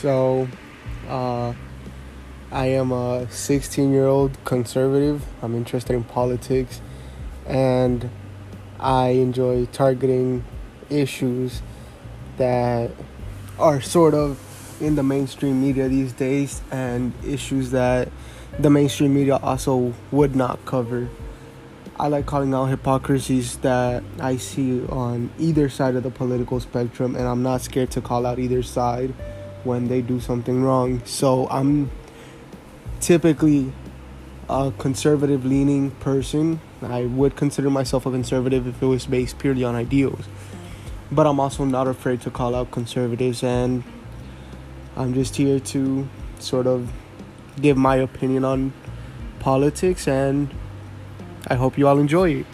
So, uh, I am a 16 year old conservative. I'm interested in politics and I enjoy targeting issues that are sort of in the mainstream media these days and issues that the mainstream media also would not cover. I like calling out hypocrisies that I see on either side of the political spectrum, and I'm not scared to call out either side when they do something wrong. So I'm typically a conservative leaning person. I would consider myself a conservative if it was based purely on ideals. But I'm also not afraid to call out conservatives, and I'm just here to sort of give my opinion on politics, and I hope you all enjoy it.